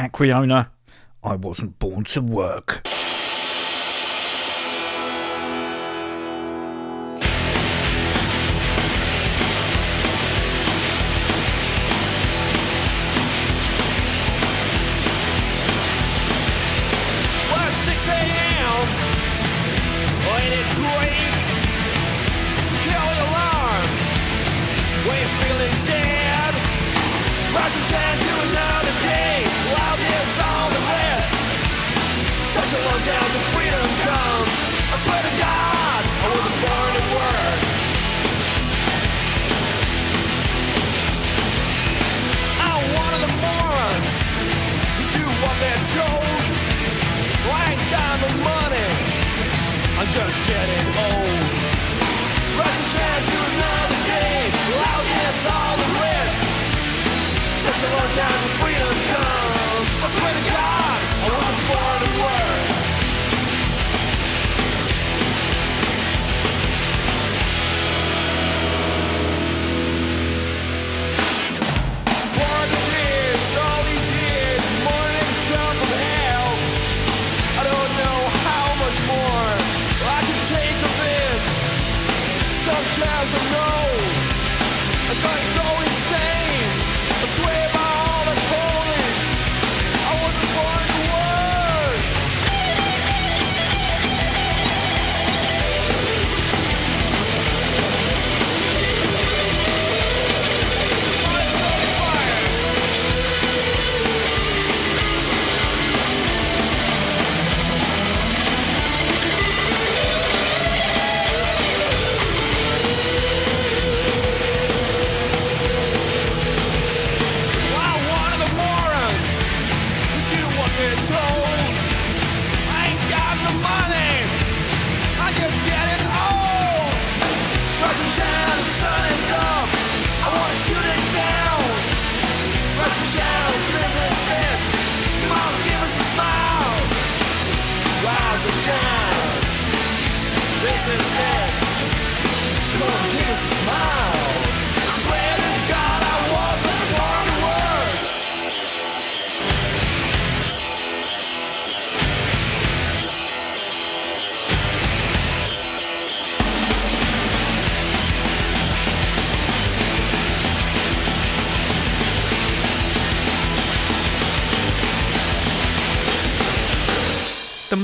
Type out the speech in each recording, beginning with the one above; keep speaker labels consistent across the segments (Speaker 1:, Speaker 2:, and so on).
Speaker 1: Acreona, I wasn't born to work.
Speaker 2: Just getting old. Rise and to another day. Lousy all the rest. Such a long time till freedom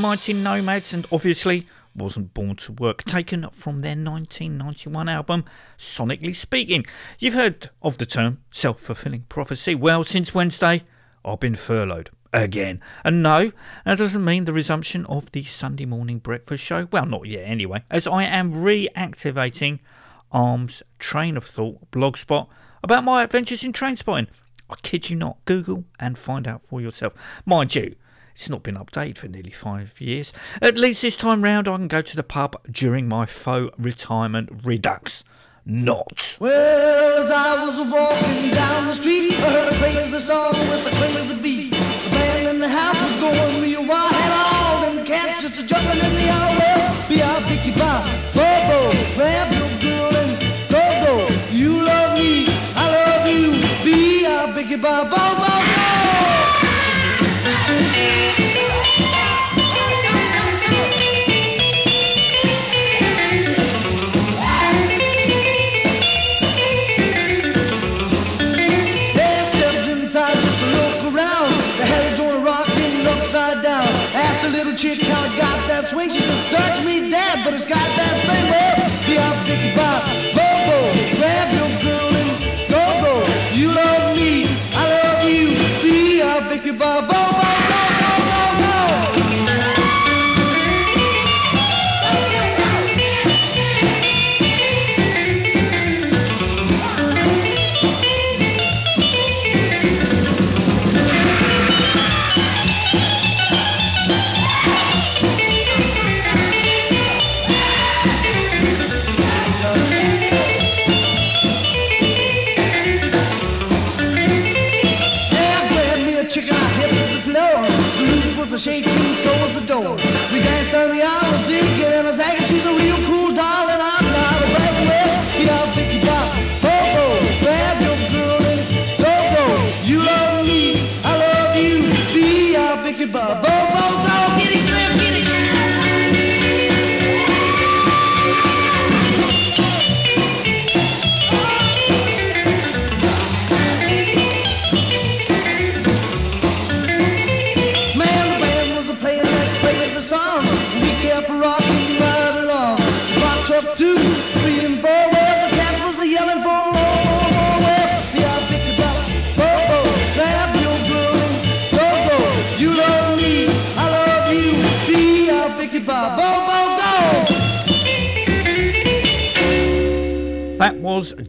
Speaker 3: Mighty Nomads, and obviously wasn't born to work, taken from their 1991 album, Sonically Speaking. You've heard of the term self fulfilling prophecy. Well, since Wednesday, I've been furloughed again. And no, that doesn't mean the resumption of the Sunday morning breakfast show. Well, not yet anyway, as I am reactivating Arm's train of thought blogspot about my adventures in train spotting. I kid you not, Google and find out for yourself. Mind you, it's not been updated for nearly five years. At least this time round, I can go to the pub during my faux retirement redux. Not.
Speaker 4: Well, as I was walking down the street, I heard a crazy song with a crazy beat. The band in the house was going real wild. Had all them cats just a jumping in the air. She kind of got that swing. She said, search me, Dad, but it's got that thing. Well, be up
Speaker 3: 55.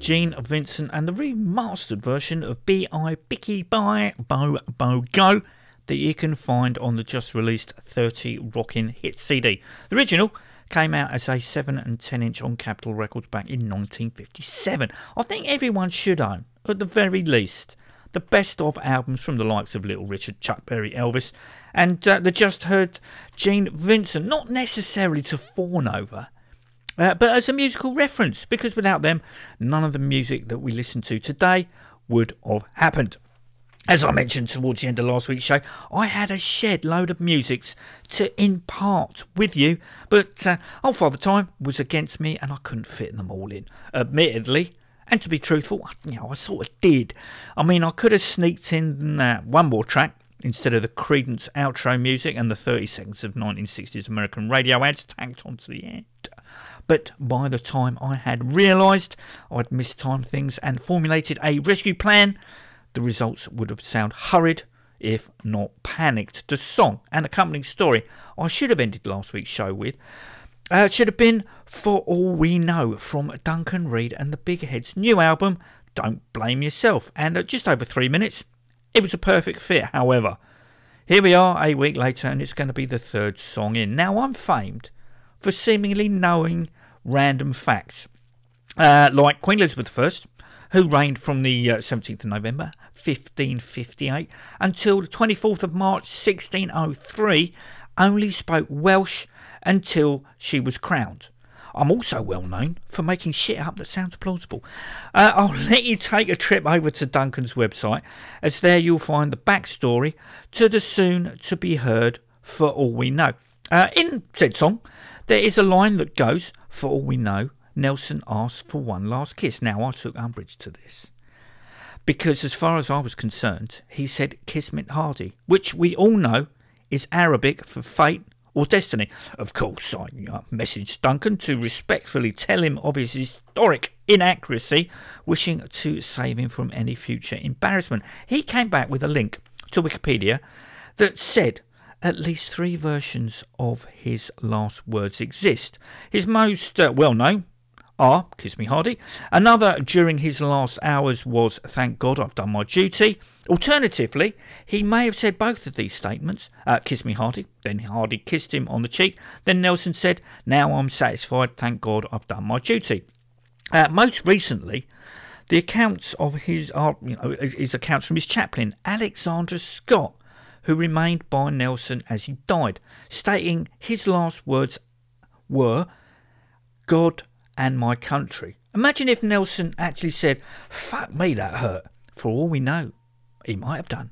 Speaker 3: Gene Vincent and the remastered version of B.I. Bicky by Bo Bo Go that you can find on the just released 30 Rockin' Hit CD. The original came out as a 7 and 10 inch on Capitol Records back in 1957. I think everyone should own, at the very least, the best of albums from the likes of Little Richard, Chuck Berry, Elvis, and uh, the just heard Gene Vincent, not necessarily to fawn over. Uh, but as a musical reference, because without them, none of the music that we listen to today would have happened. As I mentioned towards the end of last week's show, I had a shed load of musics to impart with you, but uh, Old Father Time was against me and I couldn't fit them all in. Admittedly, and to be truthful, you know, I sort of did. I mean, I could have sneaked in uh, one more track instead of the Creedence outro music and the 30 seconds of 1960s American radio ads tacked onto the end. But by the time I had realised I'd mistimed things and formulated a rescue plan, the results would have sounded hurried, if not panicked. The song and accompanying story I should have ended last week's show with uh, should have been For All We Know from Duncan Reid and the Big Heads' new album, Don't Blame Yourself. And at just over three minutes, it was a perfect fit, however. Here we are a week later, and it's going to be the third song in. Now, I'm famed for seemingly knowing random facts, uh, like Queen Elizabeth I, who reigned from the uh, 17th of November 1558 until the 24th of March 1603, only spoke Welsh until she was crowned. I'm also well known for making shit up that sounds plausible. Uh, I'll let you take a trip over to Duncan's website, as there you'll find the backstory to the soon to be heard For All We Know. Uh, in said song, there is a line that goes, For all we know, Nelson asked for one last kiss. Now, I took umbrage to this. Because, as far as I was concerned, he said Kismet Hardy, which we all know is Arabic for fate or destiny. Of course, I uh, messaged Duncan to respectfully tell him of his historic inaccuracy, wishing to save him from any future embarrassment. He came back with a link to Wikipedia that said at least three versions of his last words exist. His most uh, well known are Kiss Me Hardy. Another during his last hours was Thank God I've Done My Duty. Alternatively, he may have said both of these statements uh, Kiss Me Hardy, then Hardy kissed him on the cheek, then Nelson said, Now I'm satisfied, thank God I've done my duty. Uh, most recently, the accounts of his, you know, his accounts from his chaplain, Alexandra Scott, who remained by Nelson as he died, stating his last words were, God and my country. Imagine if Nelson actually said, Fuck me, that hurt. For all we know, he might have done.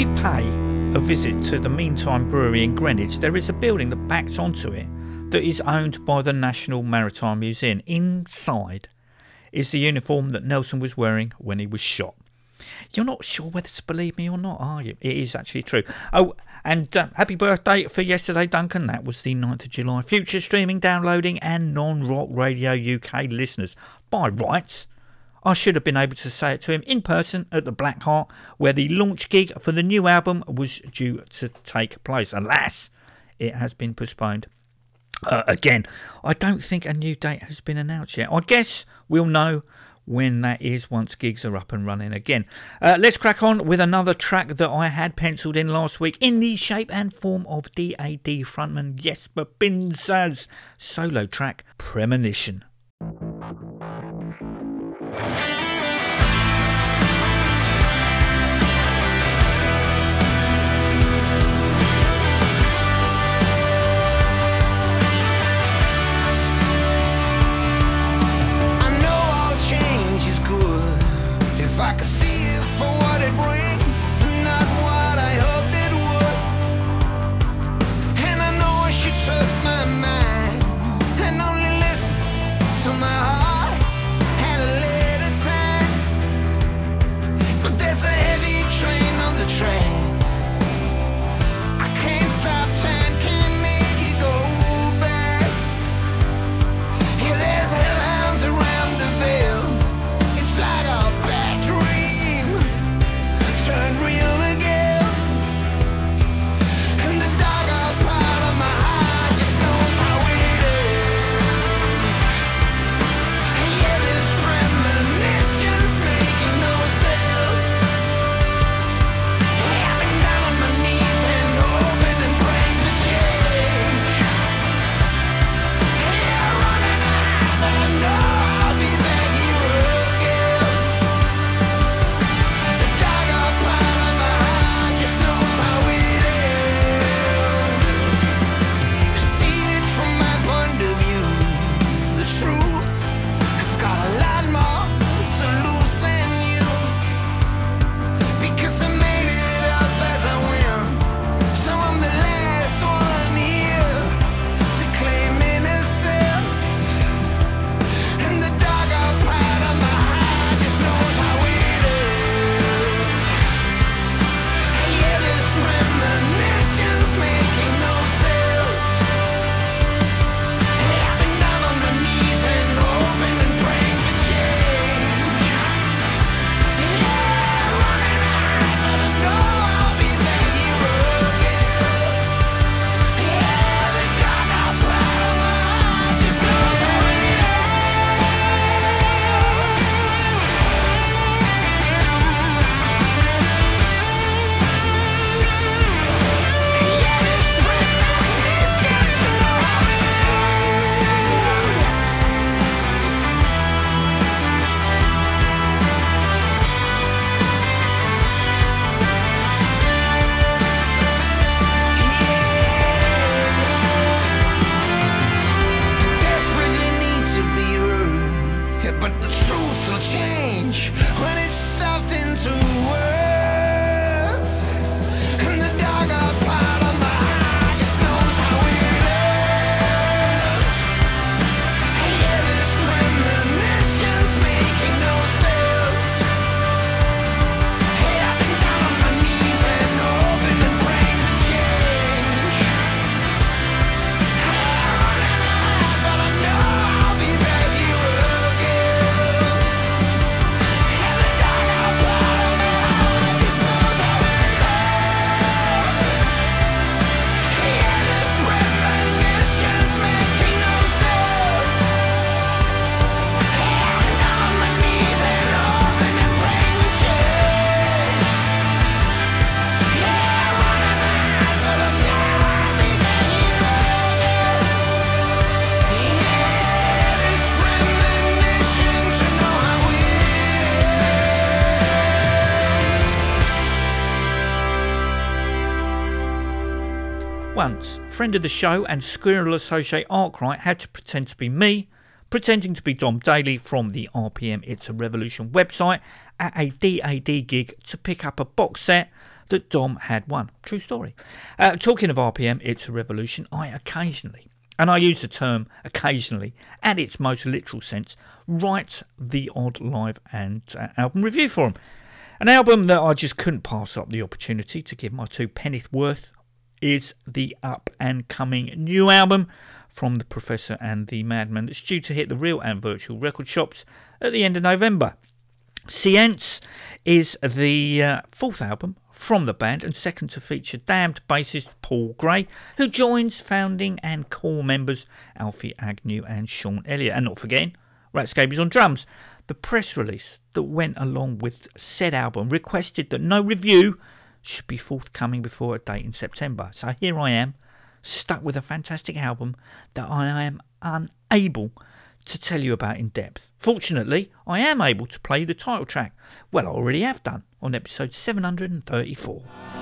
Speaker 5: you
Speaker 6: pay a visit to the Meantime Brewery in Greenwich, there is a building that backs onto it that is owned by the National Maritime Museum. Inside is the uniform that Nelson was wearing when he was shot. You're not sure whether to believe me or not, are you? It is actually true. Oh, and uh, happy birthday for yesterday, Duncan. That was the 9th of July. Future streaming, downloading, and non rock radio UK listeners. By rights, I should have been able to say it to him in person at the Black Heart, where the launch gig for the new album was due to take place. Alas, it has been postponed. Uh, again, I don't think a new date has been announced yet. I guess we'll know when that is once gigs are up and running again. Uh, let's crack on with another track that I had penciled in last week in the shape and form of DAD frontman Jesper Binzer's solo track Premonition. Bye. friend of the show and Squirrel associate Arkwright had to pretend to be me,
Speaker 7: pretending to be Dom Daley from the RPM It's a Revolution website at a DAD gig to pick up a box set that Dom had won. True story. Uh, talking of RPM It's a Revolution, I occasionally, and I use the term occasionally at its most literal sense, write the odd live and uh, album review for them. An album that I just couldn't pass up the opportunity to give my two penneth worth is the up and coming new album from the Professor and the Madman that's due to hit the real and virtual record shops at the end of November. Science is the uh, fourth album from the band and second to feature damned bassist Paul Gray, who joins founding and core members Alfie Agnew and Sean Elliott. And not forgetting, Rat Scabies on drums. The press release that went along with said album requested that no review should be forthcoming before a date in September. So here I am, stuck with a fantastic album that I am unable to tell you about in depth. Fortunately, I am able to play the title track. Well, I already have done on episode 734.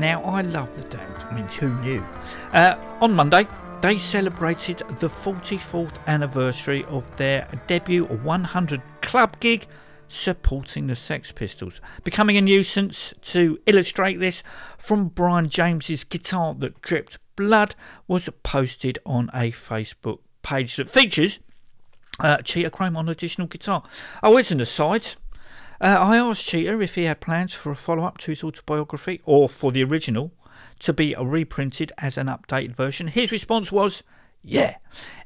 Speaker 8: Now, I
Speaker 3: love the Damned. I mean, who knew? Uh, on Monday, they celebrated the 44th anniversary of their debut 100 club gig supporting the Sex Pistols. Becoming a nuisance to illustrate this from Brian James's guitar that dripped blood was posted on a Facebook page that features uh, Cheetah Chrome on additional guitar. Oh, it's an aside, uh, I asked Cheetah if he had plans for a follow up to his autobiography or for the original to be reprinted as an updated version. His response was, yeah.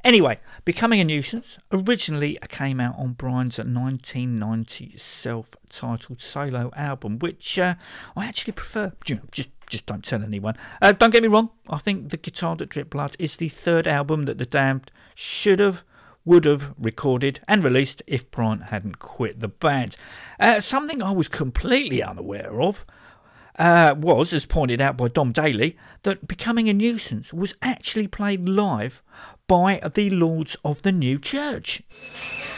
Speaker 3: Anyway, Becoming a Nuisance originally came out on Brian's 1990 self titled solo album, which uh, I actually prefer. Just just don't tell anyone. Uh, don't get me wrong, I think The Guitar That Dripped Blood is the third album that The Damned should have would have recorded and released if Brian hadn't quit the band. Uh, something I was completely unaware of uh, was, as pointed out by Dom Daley, that Becoming a Nuisance was actually played live by the Lords of the New Church.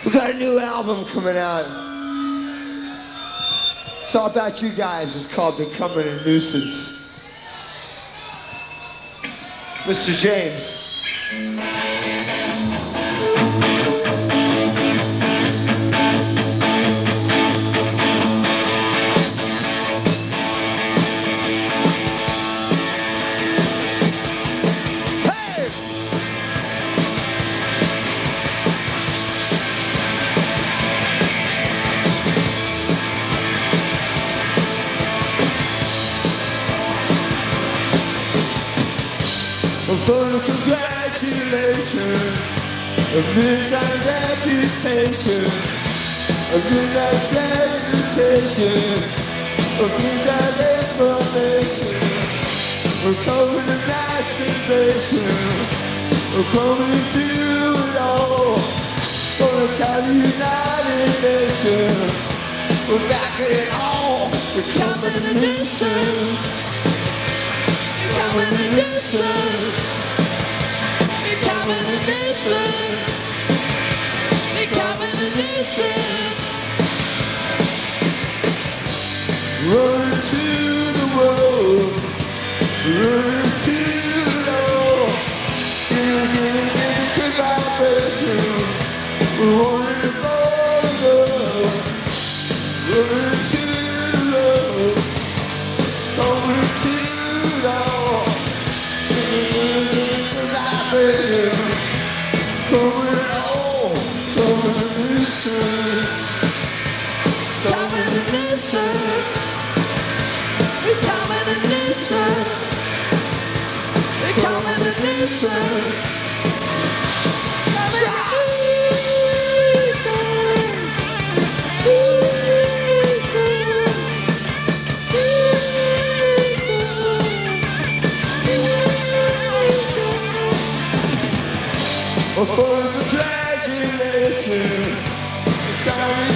Speaker 9: We've got a new album coming out. It's all about you guys. It's called Becoming a Nuisance. Mr. James. A midnight salutation, a midnight information. We're coming to masturbation, we're coming to it all. Gonna tell the United Nations, we're back at it all. We're coming to nuisance. Becoming a nuisance. Becoming a nuisance. Run to the road. Run to the road. Give, give, give good vibration. We want For the congratulation, it's Chinese application,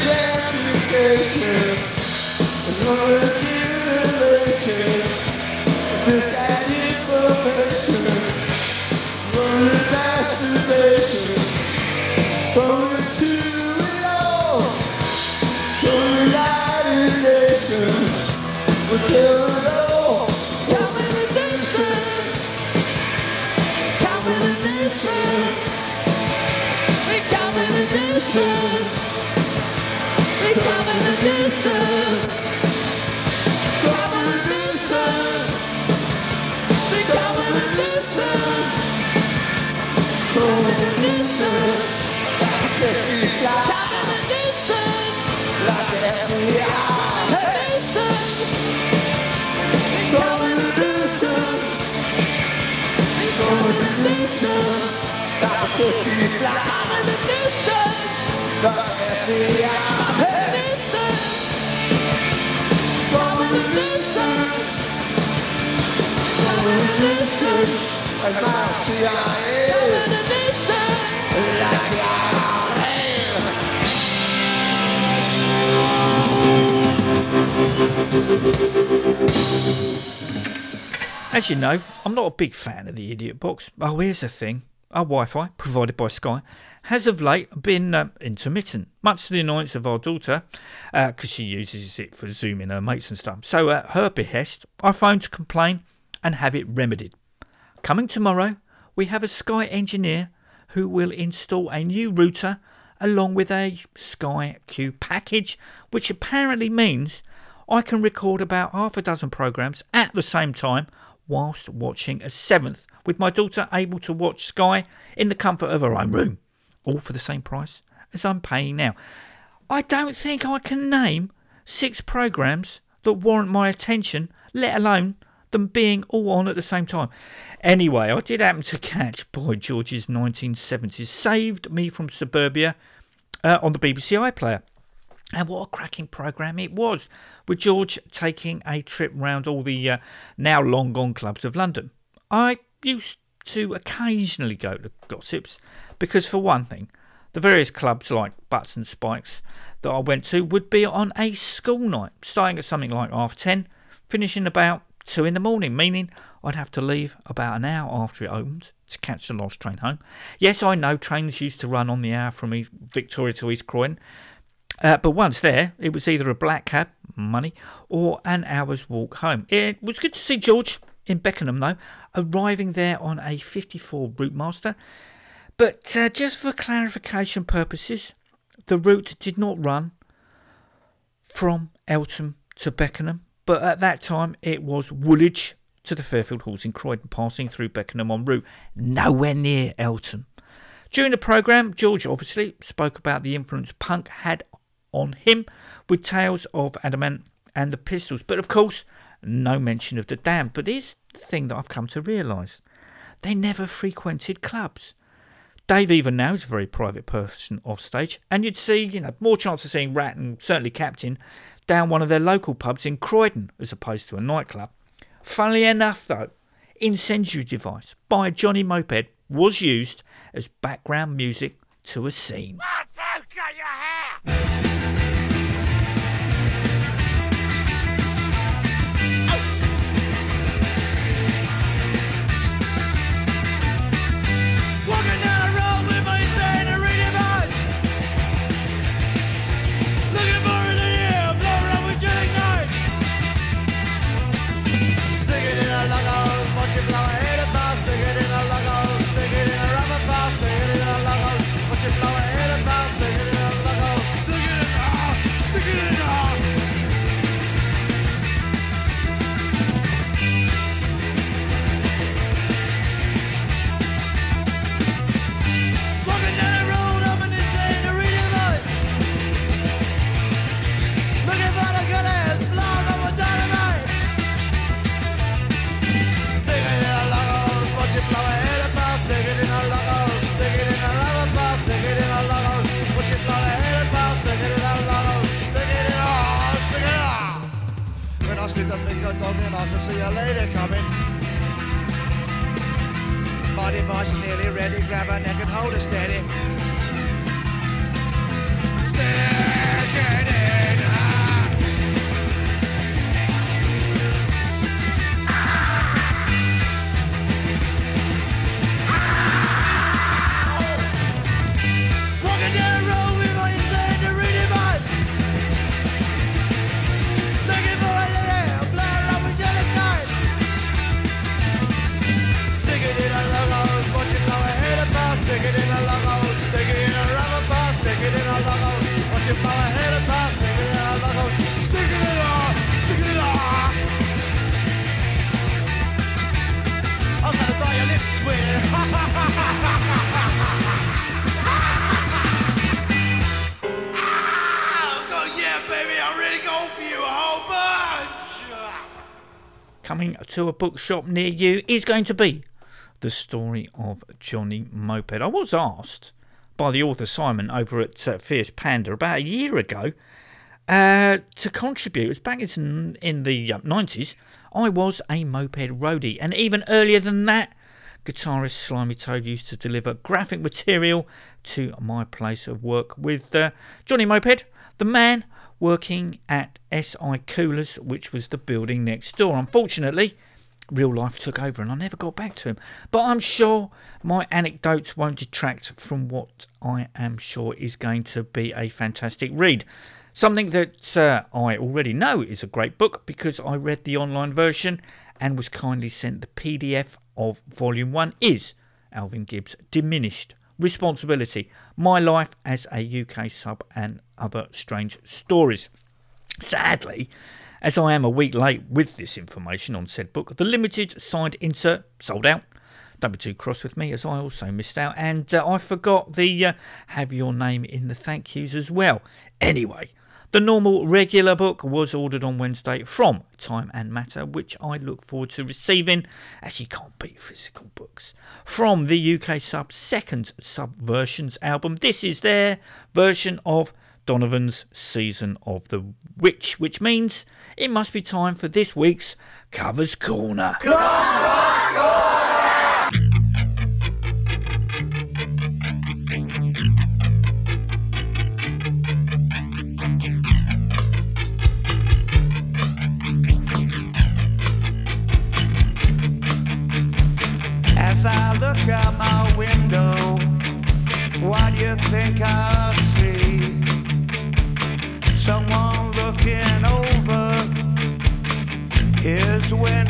Speaker 4: Fly. Coming in. The FBI. Distance. In distance. And my CIA. The.
Speaker 3: As you know, I'm not a big fan of the Idiot Box. Oh, here's the thing. Our Wi-Fi, provided by Sky, has of late been uh, intermittent, much to the annoyance of our daughter, because she uses it for Zooming her mates and stuff. So at her behest, I phoned to complain and have it remedied. Coming tomorrow, we have a Sky engineer who will install a new router along with a Sky Q package, which apparently means I can record about half a dozen programs at the same time whilst watching a seventh, with my daughter able to watch Sky in the comfort of her own room, all for the same price as I'm paying now. I don't think I can name six programs that warrant my attention, let alone them being all on at the same time. Anyway, I did happen to catch Boy George's 1970s Saved Me from Suburbia uh, on the BBC iPlayer. And what a cracking programme it was, with George taking a trip round all the uh, now long gone clubs of London. I used to occasionally go to gossips because, for one thing, the various clubs like Butts and Spikes that I went to would be on a school night, starting at something like half ten, finishing about two in the morning, meaning I'd have to leave about an hour after it opened to catch the last train home. Yes, I know trains used to run on the hour from Victoria to East Croydon, uh, but once there, it was either a black cab, money, or an hour's walk home. It was good to see George in Beckenham, though, arriving there on a 54 Route Master. But uh, just for clarification purposes, the route did not run from Eltham to Beckenham, but at that time it was Woolwich to the Fairfield Halls in Croydon, passing through Beckenham en route, nowhere near Eltham. During the programme, George obviously spoke about the influence punk had on him with Tales of Adam Ant and the Pistols, but of course, no mention of the Damned. But here's the thing that I've come to realise they never frequented clubs. Dave even now is a very private person off stage, and you'd see, you know, more chance of seeing Rat and certainly Captain down one of their local pubs in Croydon as opposed to a nightclub. Funnily enough, though, Incendiary Device by Johnny Moped was used as background music to a scene.
Speaker 10: Walking baby. I'm really going for you a whole bunch. Coming
Speaker 3: to a bookshop near you is going to be the story of Johnny Moped. I was asked by the author Simon over at uh, Fierce Panda about a year ago uh, to contribute. It was back in, in the um, uh, 90s. I was a moped roadie, and even earlier than that, guitarist Slimy Toad used to deliver graphic material to my place of work with uh, Johnny Moped, the man working at SI Coolers, which was the building next door. Unfortunately, real life took over and I never got back to him. But I'm sure my anecdotes won't detract from what I am sure is going to be a fantastic read. Something that uh, I already know is a great book because I read the online version and was kindly sent the PDF of Volume 1 is Alvin Gibbs' Diminished Responsibility My Life as a UK Sub and Other Strange Stories. Sadly, as I am a week late with this information on said book, the limited signed insert sold out. Don't be too cross with me, as I also missed out, and uh, I forgot the uh, have your name in the thank yous as well. Anyway, the normal regular book was ordered on Wednesday from Time and Matter, which I look forward to receiving, as you can't beat physical books. From the UK Sub second Subversions album, this is their version of Donovan's Season of the Witch, which means it must be time for this week's Covers Corner.
Speaker 6: As you think I see? Someone looking over his window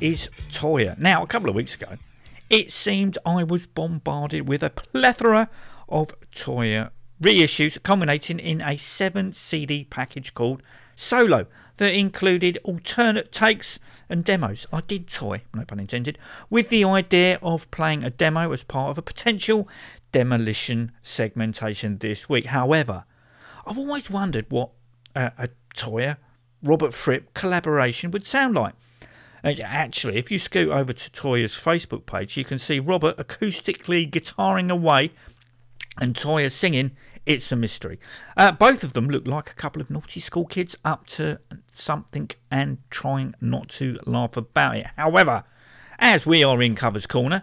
Speaker 3: is Toyah. Now, a couple of weeks ago, it seemed I was bombarded with a plethora of Toyah reissues, culminating in a seven CD package called Solo that included alternate takes and demos. I did toy, no pun intended, with the idea of playing a demo as part of a potential demolition segmentation this week. However, I've always wondered what uh, a Toyah Robert Fripp collaboration would sound like. Uh, Actually, if you scoot over to Toyah's Facebook page, you can see Robert acoustically guitaring away and Toyah singing It's a Mystery. Uh, both of them look like a couple of naughty school kids up to something and trying not to laugh about it. However, as we are in Covers Corner,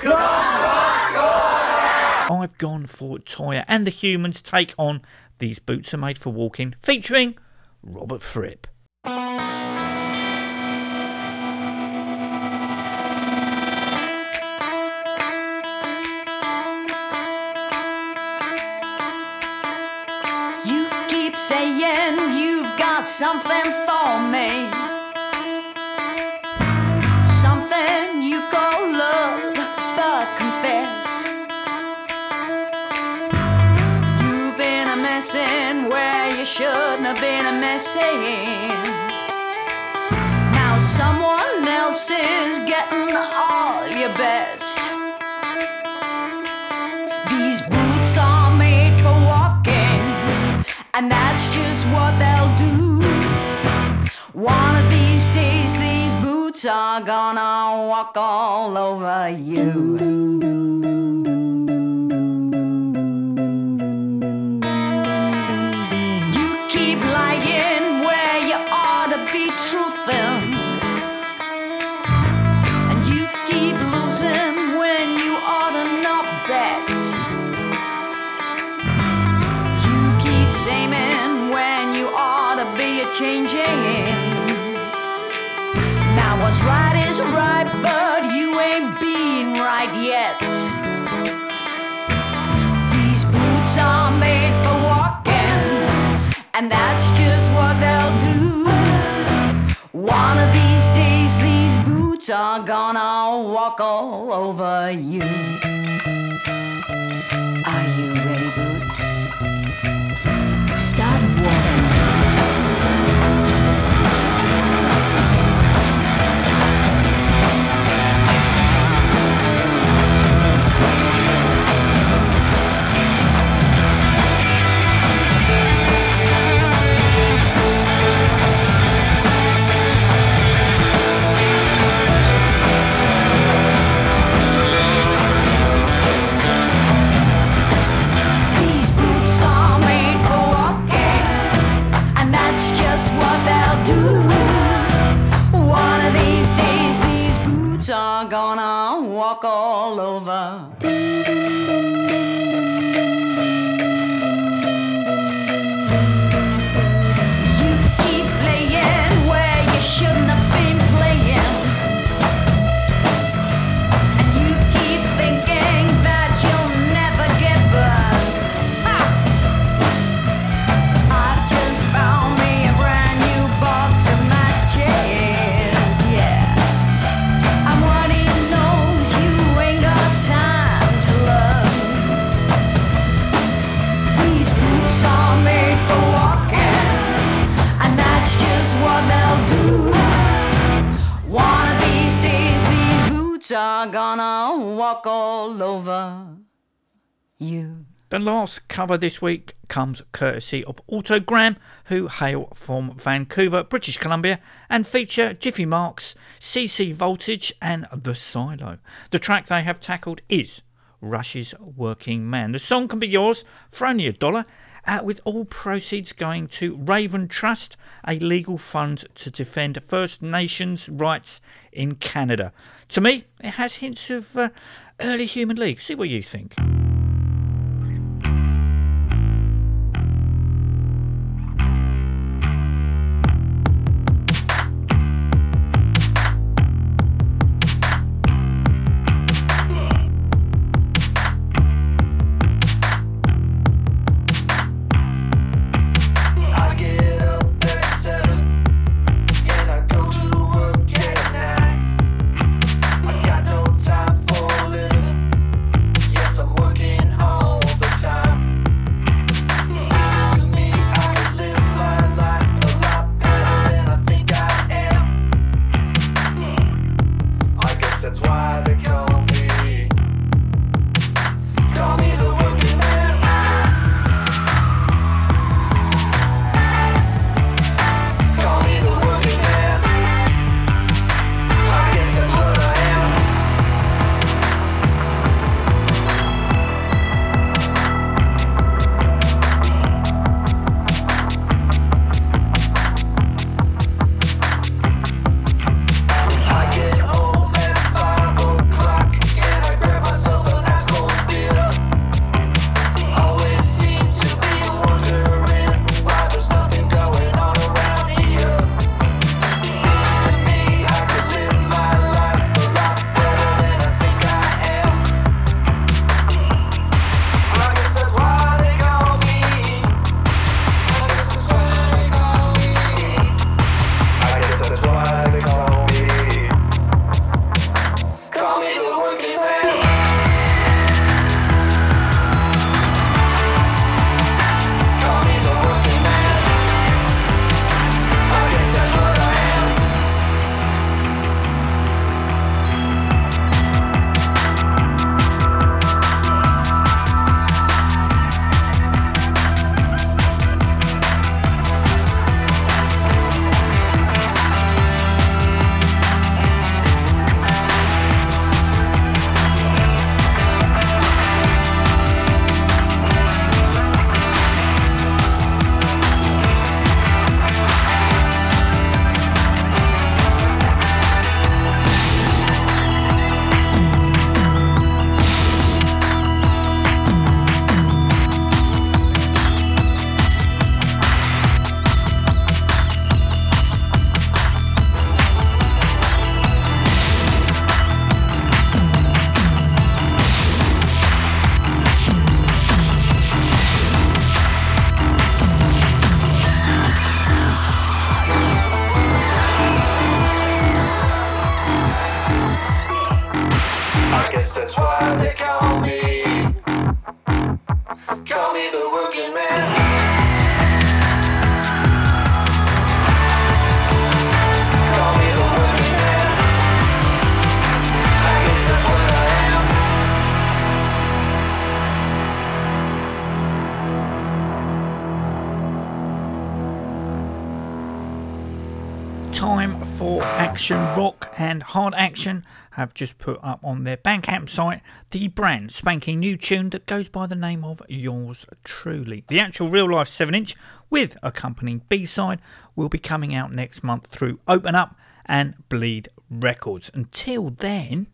Speaker 3: I've gone for Toyah and the Humans take on These Boots Are Made for Walking, featuring Robert Fripp.
Speaker 11: Something for me. Something you call love, but confess. You've been a messing where you shouldn't have been a messing. Now someone else is getting all your best. These boots are made for walking, and that's just what they'll boots are gonna walk all over you. You what's right is right, but you ain't been right yet. These boots are made for walking, and that's just what they'll do. One of these days, these boots are gonna walk all over you. Are you ready, boots? Start walking. Are gonna walk all over you.
Speaker 3: The last cover this week comes courtesy of Autogramm, who hail from Vancouver, British Columbia, and feature Jiffy Marx, CC Voltage, and The Silo. The track they have tackled is Rush's Working Man. The song can be yours for only a dollar, uh, with all proceeds going to Raven Trust, a legal fund to defend First Nations rights in Canada. To me, it has hints of uh, early Human League. See what you think. Have just put up on their Bandcamp site the brand spanking new tune that goes by the name of Yours Truly. The actual real life 7 inch with accompanying B side will be coming out next month through Open Up and Bleed Records. Until then.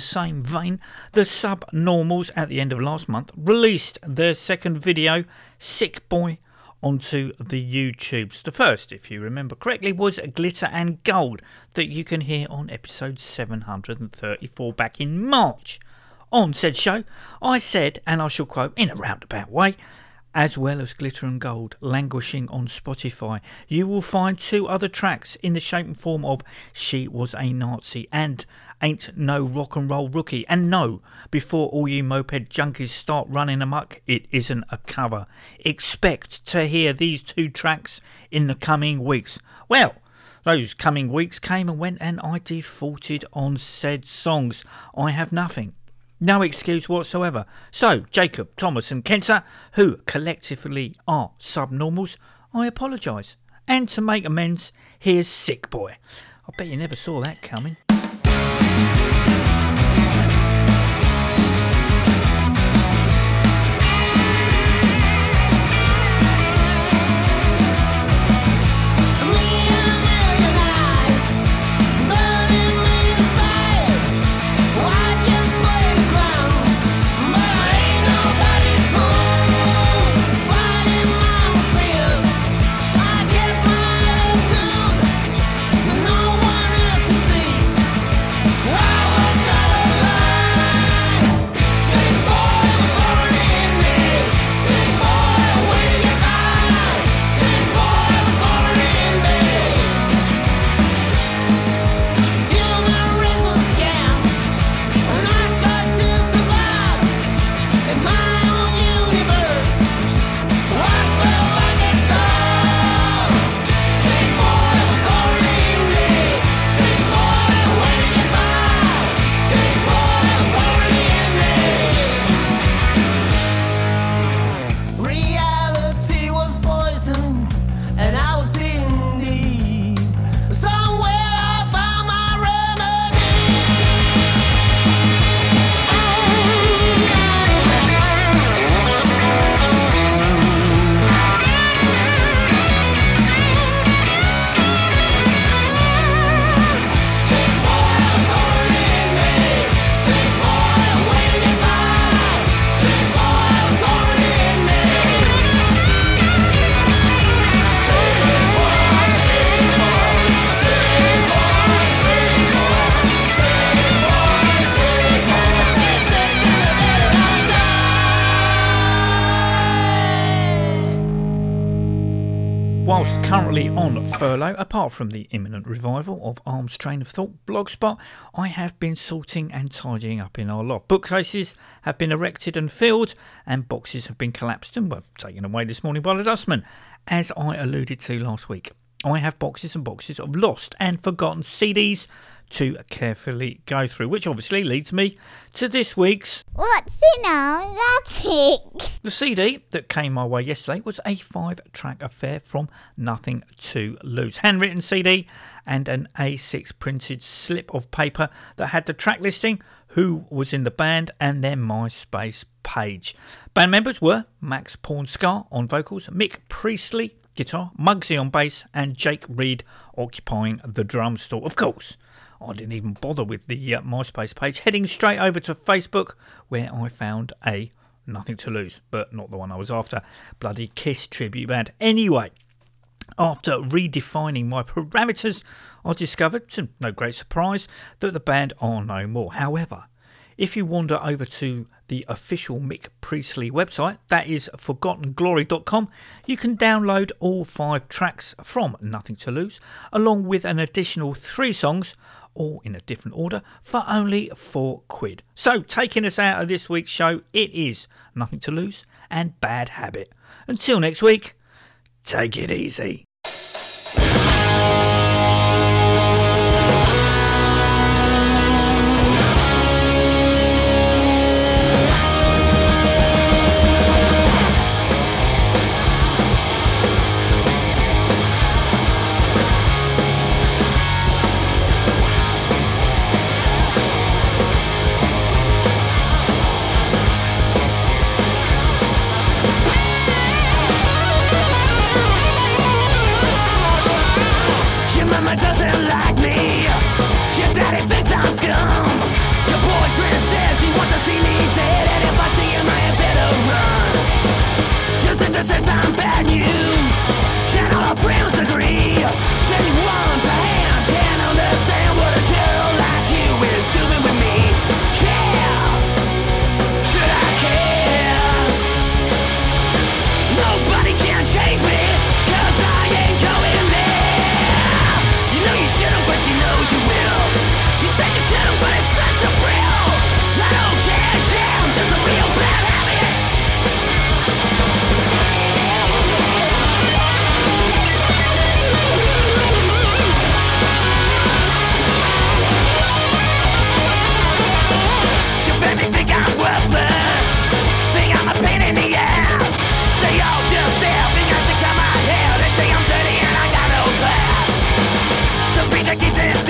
Speaker 10: The same
Speaker 3: vein, the Subnormals at the end of last month released their second video, Sick Boy, onto the YouTubes. The first, if you remember correctly, was Glitter and Gold that you can hear on episode 734 back in March. On said show, I said, and I shall quote in a roundabout way, as well as Glitter and Gold languishing on Spotify, you will find two other tracks in the shape and form of She Was a Nazi and Ain't No Rock and Roll Rookie. And no, before all you moped junkies start running amok, it isn't a cover. Expect to hear these two tracks in the coming weeks. Well, those coming weeks came and went, and I defaulted on said songs. I have nothing. No excuse whatsoever. So, Jacob, Thomas, and Kenta, who collectively are subnormals, I apologise. And to make amends, here's Sick Boy. I bet you never saw that coming. Furlough, apart from the imminent revival of Arms Train of Thought blogspot, I have been sorting and tidying up in our loft. Bookcases have been erected and filled, and boxes have been collapsed and were taken away this morning by the dustman. As I alluded to last week, I have boxes and boxes of lost and forgotten CDs to carefully go through, which obviously leads me to this week's
Speaker 12: What's in our attic?
Speaker 3: the CD that came my way yesterday was a five track affair from Nothing to Lose. Handwritten CD and an A6 printed slip of paper that had the track listing, who was in the band, and their MySpace page. Band members were Max Pornscar on vocals, Mick Priestley guitar, Muggsy on bass, and Jake Reed occupying the drum store. Of course, I didn't even bother with the uh, MySpace page, heading straight over to Facebook where I found a Nothing to Lose, but not the one I was after. Bloody Kiss tribute band. Anyway, after redefining my parameters, I discovered, to no great surprise, that the band are no more. However, if you wander over to the official Mick Priestley website, that is forgottenglory.com, you can download all five tracks from Nothing to Lose, along with an additional three songs, all in a different order, for only four quid. So, taking us out of this week's show, it is Nothing to Lose and Bad Habit. Until next week, take it easy.
Speaker 13: Can dance.